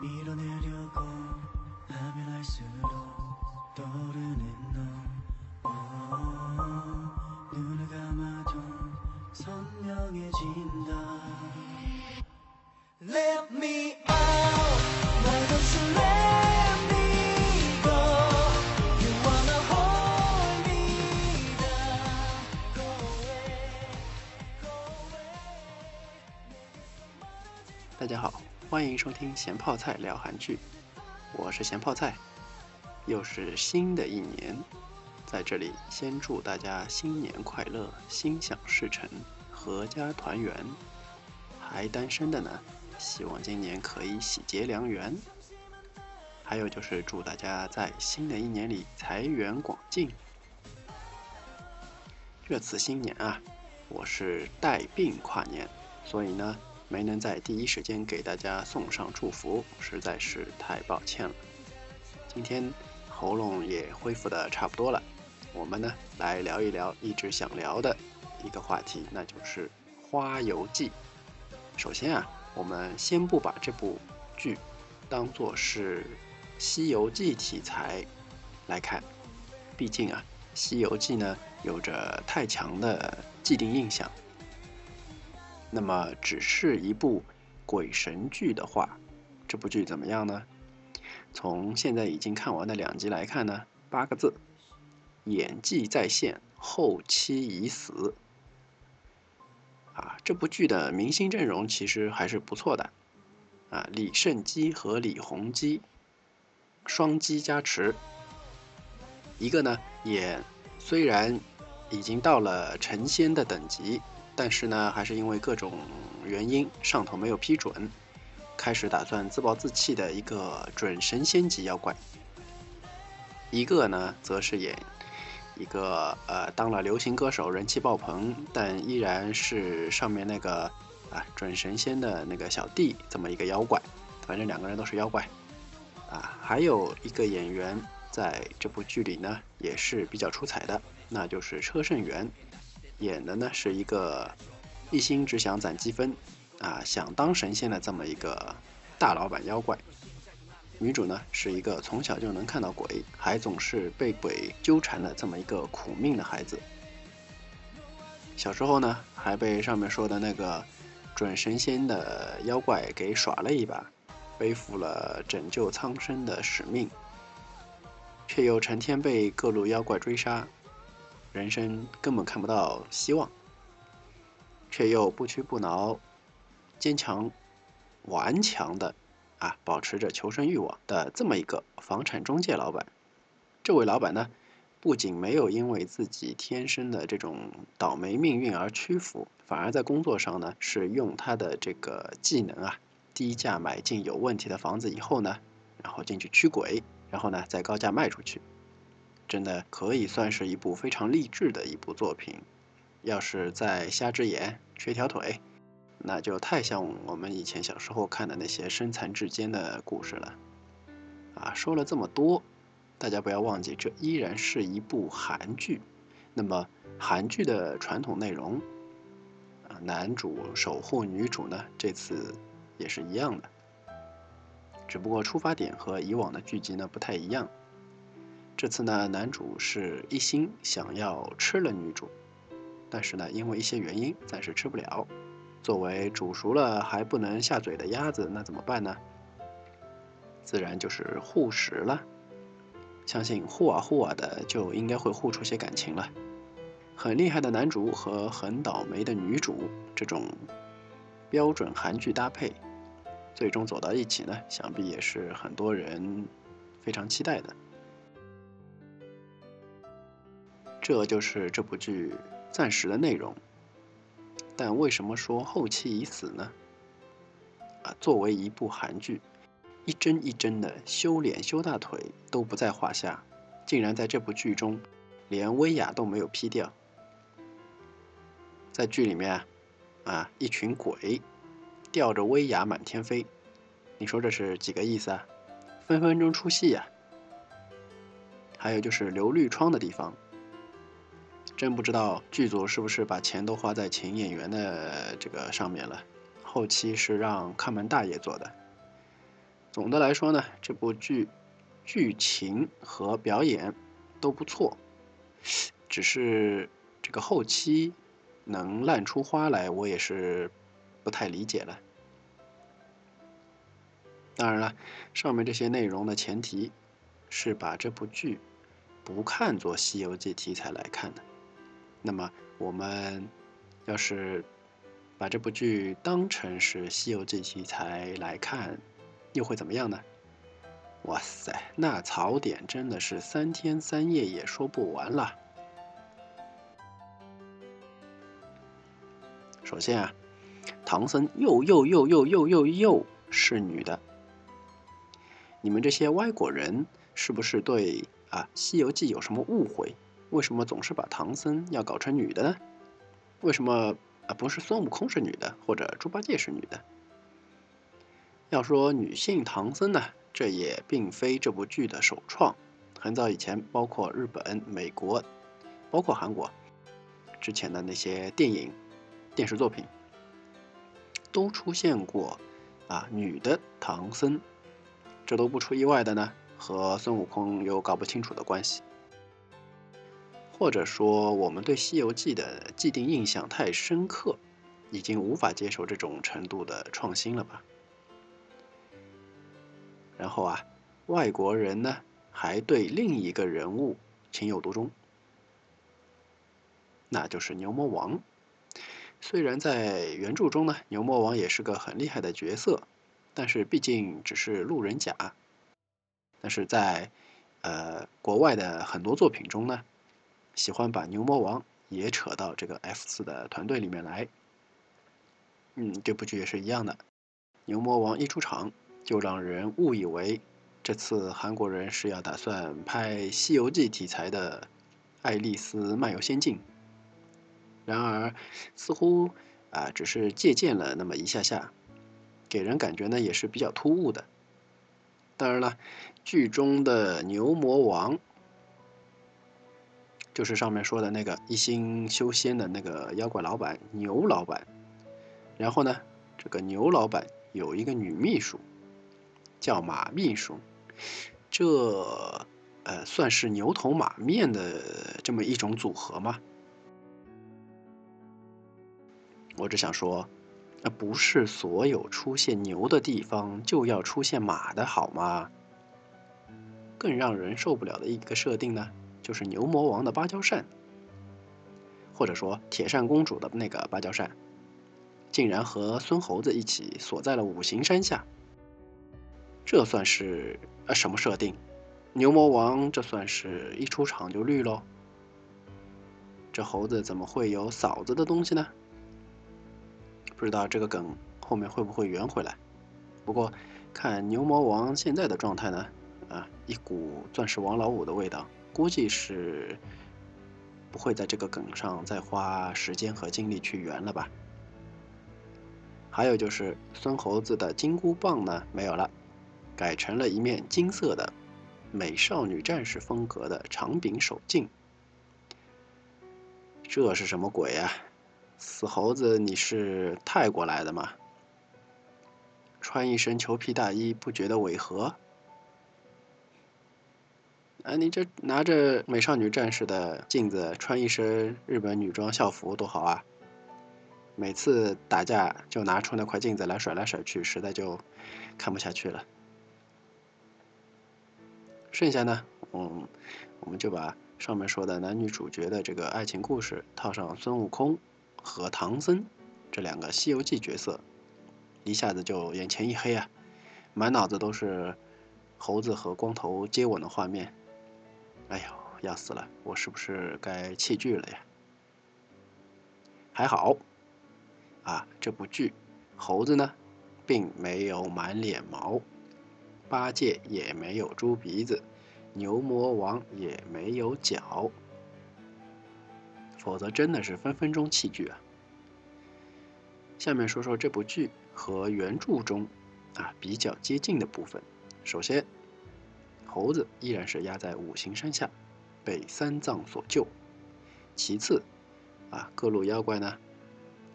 밀어내려고 하면 할수록 떠오르는 너. 오, 눈을 감아도 선명해진다. Let me out. 날 go. You 欢迎收听咸泡菜聊韩剧，我是咸泡菜，又是新的一年，在这里先祝大家新年快乐，心想事成，阖家团圆。还单身的呢，希望今年可以喜结良缘。还有就是祝大家在新的一年里财源广进。这次新年啊，我是带病跨年，所以呢。没能在第一时间给大家送上祝福，实在是太抱歉了。今天喉咙也恢复的差不多了，我们呢来聊一聊一直想聊的一个话题，那就是《花游记》。首先啊，我们先不把这部剧当做是《西游记》题材来看，毕竟啊，《西游记》呢有着太强的既定印象。那么，只是一部鬼神剧的话，这部剧怎么样呢？从现在已经看完的两集来看呢，八个字：演技在线，后期已死。啊，这部剧的明星阵容其实还是不错的，啊，李胜基和李弘基双基加持，一个呢也虽然已经到了成仙的等级。但是呢，还是因为各种原因，上头没有批准，开始打算自暴自弃的一个准神仙级妖怪。一个呢，则是演一个呃，当了流行歌手，人气爆棚，但依然是上面那个啊准神仙的那个小弟这么一个妖怪。反正两个人都是妖怪啊。还有一个演员在这部剧里呢，也是比较出彩的，那就是车胜元。演的呢是一个一心只想攒积分，啊，想当神仙的这么一个大老板妖怪。女主呢是一个从小就能看到鬼，还总是被鬼纠缠的这么一个苦命的孩子。小时候呢还被上面说的那个准神仙的妖怪给耍了一把，背负了拯救苍生的使命，却又成天被各路妖怪追杀。人生根本看不到希望，却又不屈不挠、坚强顽强的啊，保持着求生欲望的这么一个房产中介老板。这位老板呢，不仅没有因为自己天生的这种倒霉命运而屈服，反而在工作上呢，是用他的这个技能啊，低价买进有问题的房子以后呢，然后进去驱鬼，然后呢再高价卖出去。真的可以算是一部非常励志的一部作品。要是再瞎只眼、缺条腿，那就太像我们以前小时候看的那些身残志坚的故事了。啊，说了这么多，大家不要忘记，这依然是一部韩剧。那么，韩剧的传统内容，啊，男主守护女主呢，这次也是一样的，只不过出发点和以往的剧集呢不太一样。这次呢，男主是一心想要吃了女主，但是呢，因为一些原因暂时吃不了。作为煮熟了还不能下嘴的鸭子，那怎么办呢？自然就是护食了。相信护啊护啊的，就应该会护出些感情了。很厉害的男主和很倒霉的女主，这种标准韩剧搭配，最终走到一起呢，想必也是很多人非常期待的。这就是这部剧暂时的内容，但为什么说后期已死呢？啊，作为一部韩剧，一帧一帧的修脸修大腿都不在话下，竟然在这部剧中连威亚都没有 P 掉。在剧里面，啊，一群鬼吊着威亚满天飞，你说这是几个意思啊？分分钟出戏呀！还有就是留绿窗的地方。真不知道剧组是不是把钱都花在请演员的这个上面了，后期是让看门大爷做的。总的来说呢，这部剧剧情和表演都不错，只是这个后期能烂出花来，我也是不太理解了。当然了，上面这些内容的前提是把这部剧不看作《西游记》题材来看的。那么我们要是把这部剧当成是《西游记》题材来看，又会怎么样呢？哇塞，那槽点真的是三天三夜也说不完了。首先啊，唐僧又又又又又又又是女的。你们这些外国人是不是对啊《西游记》有什么误会？为什么总是把唐僧要搞成女的呢？为什么啊不是孙悟空是女的，或者猪八戒是女的？要说女性唐僧呢，这也并非这部剧的首创，很早以前，包括日本、美国，包括韩国，之前的那些电影、电视作品，都出现过啊女的唐僧。这都不出意外的呢，和孙悟空有搞不清楚的关系，或者说我们对《西游记》的既定印象太深刻，已经无法接受这种程度的创新了吧？然后啊，外国人呢还对另一个人物情有独钟，那就是牛魔王。虽然在原著中呢，牛魔王也是个很厉害的角色。但是毕竟只是路人甲，但是在呃国外的很多作品中呢，喜欢把牛魔王也扯到这个 F 四的团队里面来。嗯，这部剧也是一样的，牛魔王一出场就让人误以为这次韩国人是要打算拍《西游记》题材的《爱丽丝漫游仙境》，然而似乎啊只是借鉴了那么一下下。给人感觉呢也是比较突兀的。当然了，剧中的牛魔王就是上面说的那个一心修仙的那个妖怪老板牛老板。然后呢，这个牛老板有一个女秘书，叫马秘书。这呃算是牛头马面的这么一种组合吗？我只想说。那不是所有出现牛的地方就要出现马的好吗？更让人受不了的一个设定呢，就是牛魔王的芭蕉扇，或者说铁扇公主的那个芭蕉扇，竟然和孙猴子一起锁在了五行山下。这算是呃什么设定？牛魔王这算是一出场就绿喽？这猴子怎么会有嫂子的东西呢？不知道这个梗后面会不会圆回来。不过看牛魔王现在的状态呢，啊，一股钻石王老五的味道，估计是不会在这个梗上再花时间和精力去圆了吧。还有就是孙猴子的金箍棒呢没有了，改成了一面金色的美少女战士风格的长柄手镜。这是什么鬼呀？死猴子，你是泰国来的吗？穿一身裘皮大衣不觉得违和？啊，你这拿着美少女战士的镜子，穿一身日本女装校服多好啊！每次打架就拿出那块镜子来甩来甩去，实在就看不下去了。剩下呢，嗯，我们就把上面说的男女主角的这个爱情故事套上孙悟空。和唐僧这两个《西游记》角色，一下子就眼前一黑啊，满脑子都是猴子和光头接吻的画面。哎呦，要死了！我是不是该弃剧了呀？还好，啊，这部剧猴子呢，并没有满脸毛，八戒也没有猪鼻子，牛魔王也没有脚。否则真的是分分钟弃剧啊！下面说说这部剧和原著中啊比较接近的部分。首先，猴子依然是压在五行山下，被三藏所救。其次，啊各路妖怪呢，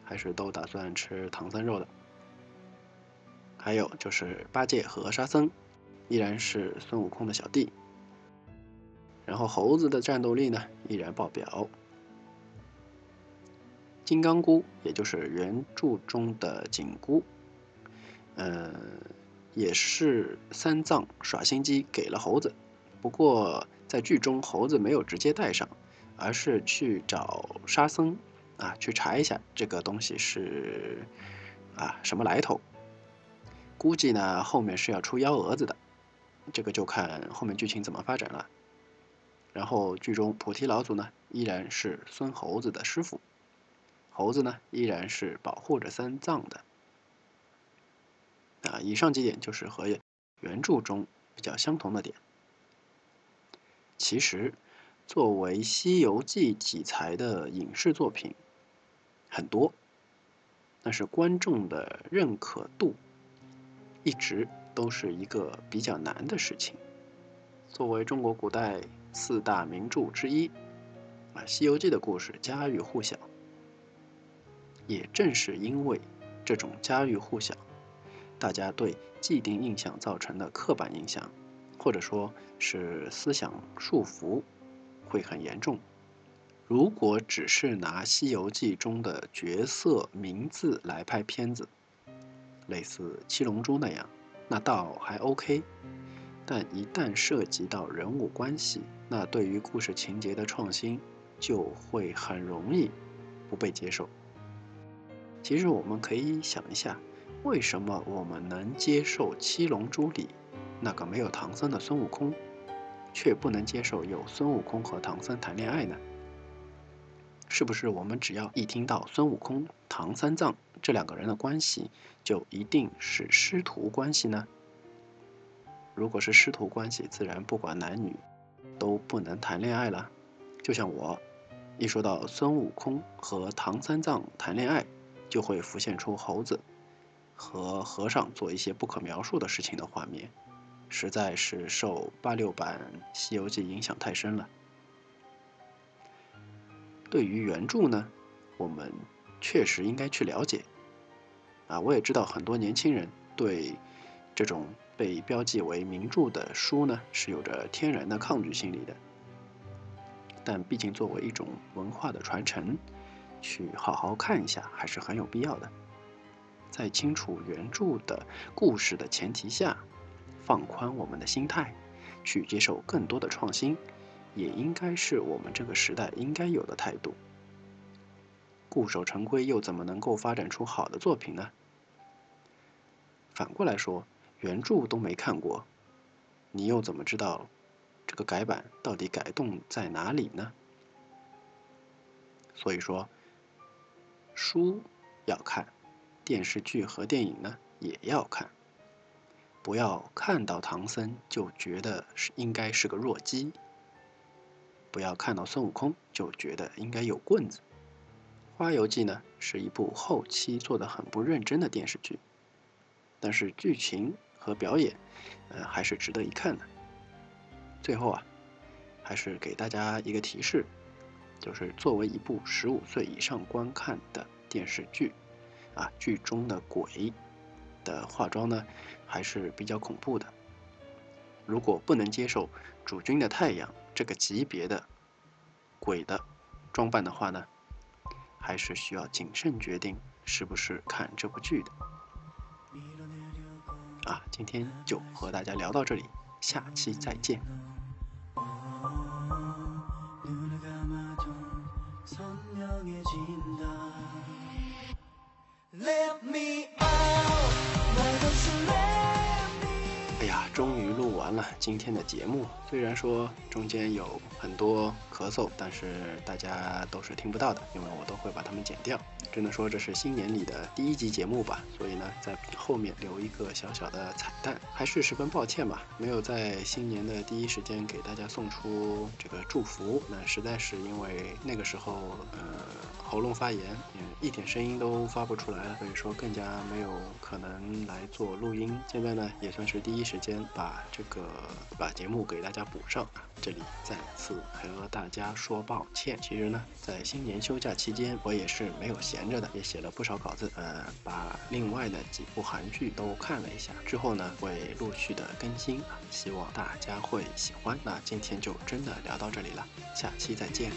还是都打算吃唐僧肉的。还有就是八戒和沙僧，依然是孙悟空的小弟。然后猴子的战斗力呢，依然爆表。金刚箍，也就是原著中的紧箍，呃，也是三藏耍心机给了猴子。不过在剧中，猴子没有直接带上，而是去找沙僧啊，去查一下这个东西是啊什么来头。估计呢，后面是要出幺蛾子的，这个就看后面剧情怎么发展了。然后剧中菩提老祖呢，依然是孙猴子的师傅。猴子呢，依然是保护着三藏的。啊，以上几点就是和原著中比较相同的点。其实，作为《西游记》题材的影视作品很多，但是观众的认可度一直都是一个比较难的事情。作为中国古代四大名著之一，啊，《西游记》的故事家喻户晓。也正是因为这种家喻户晓，大家对既定印象造成的刻板印象，或者说是思想束缚，会很严重。如果只是拿《西游记》中的角色名字来拍片子，类似《七龙珠》那样，那倒还 OK。但一旦涉及到人物关系，那对于故事情节的创新就会很容易不被接受。其实我们可以想一下，为什么我们能接受《七龙珠》里那个没有唐僧的孙悟空，却不能接受有孙悟空和唐僧谈恋爱呢？是不是我们只要一听到孙悟空、唐三藏这两个人的关系，就一定是师徒关系呢？如果是师徒关系，自然不管男女都不能谈恋爱了。就像我一说到孙悟空和唐三藏谈恋爱，就会浮现出猴子和和尚做一些不可描述的事情的画面，实在是受八六版《西游记》影响太深了。对于原著呢，我们确实应该去了解。啊，我也知道很多年轻人对这种被标记为名著的书呢，是有着天然的抗拒心理的。但毕竟作为一种文化的传承。去好好看一下还是很有必要的。在清楚原著的故事的前提下，放宽我们的心态，去接受更多的创新，也应该是我们这个时代应该有的态度。固守成规又怎么能够发展出好的作品呢？反过来说，原著都没看过，你又怎么知道这个改版到底改动在哪里呢？所以说。书要看，电视剧和电影呢也要看。不要看到唐僧就觉得是应该是个弱鸡，不要看到孙悟空就觉得应该有棍子。《花游记》呢是一部后期做的很不认真的电视剧，但是剧情和表演，呃还是值得一看的。最后啊，还是给大家一个提示。就是作为一部十五岁以上观看的电视剧，啊，剧中的鬼的化妆呢还是比较恐怖的。如果不能接受主君的太阳这个级别的鬼的装扮的话呢，还是需要谨慎决定是不是看这部剧的。啊，今天就和大家聊到这里，下期再见。Let me on 哎呀，终于录完了今天的节目。虽然说中间有很多咳嗽，但是大家都是听不到的，因为我都会把它们剪掉。只能说这是新年里的第一集节目吧，所以呢，在后面留一个小小的彩蛋，还是十分抱歉吧，没有在新年的第一时间给大家送出这个祝福。那实在是因为那个时候，呃。喉咙发炎，嗯，一点声音都发不出来了，所以说更加没有可能来做录音。现在呢，也算是第一时间把这个把节目给大家补上啊。这里再次和大家说抱歉。其实呢，在新年休假期间，我也是没有闲着的，也写了不少稿子，呃，把另外的几部韩剧都看了一下，之后呢会陆续的更新啊，希望大家会喜欢。那今天就真的聊到这里了，下期再见。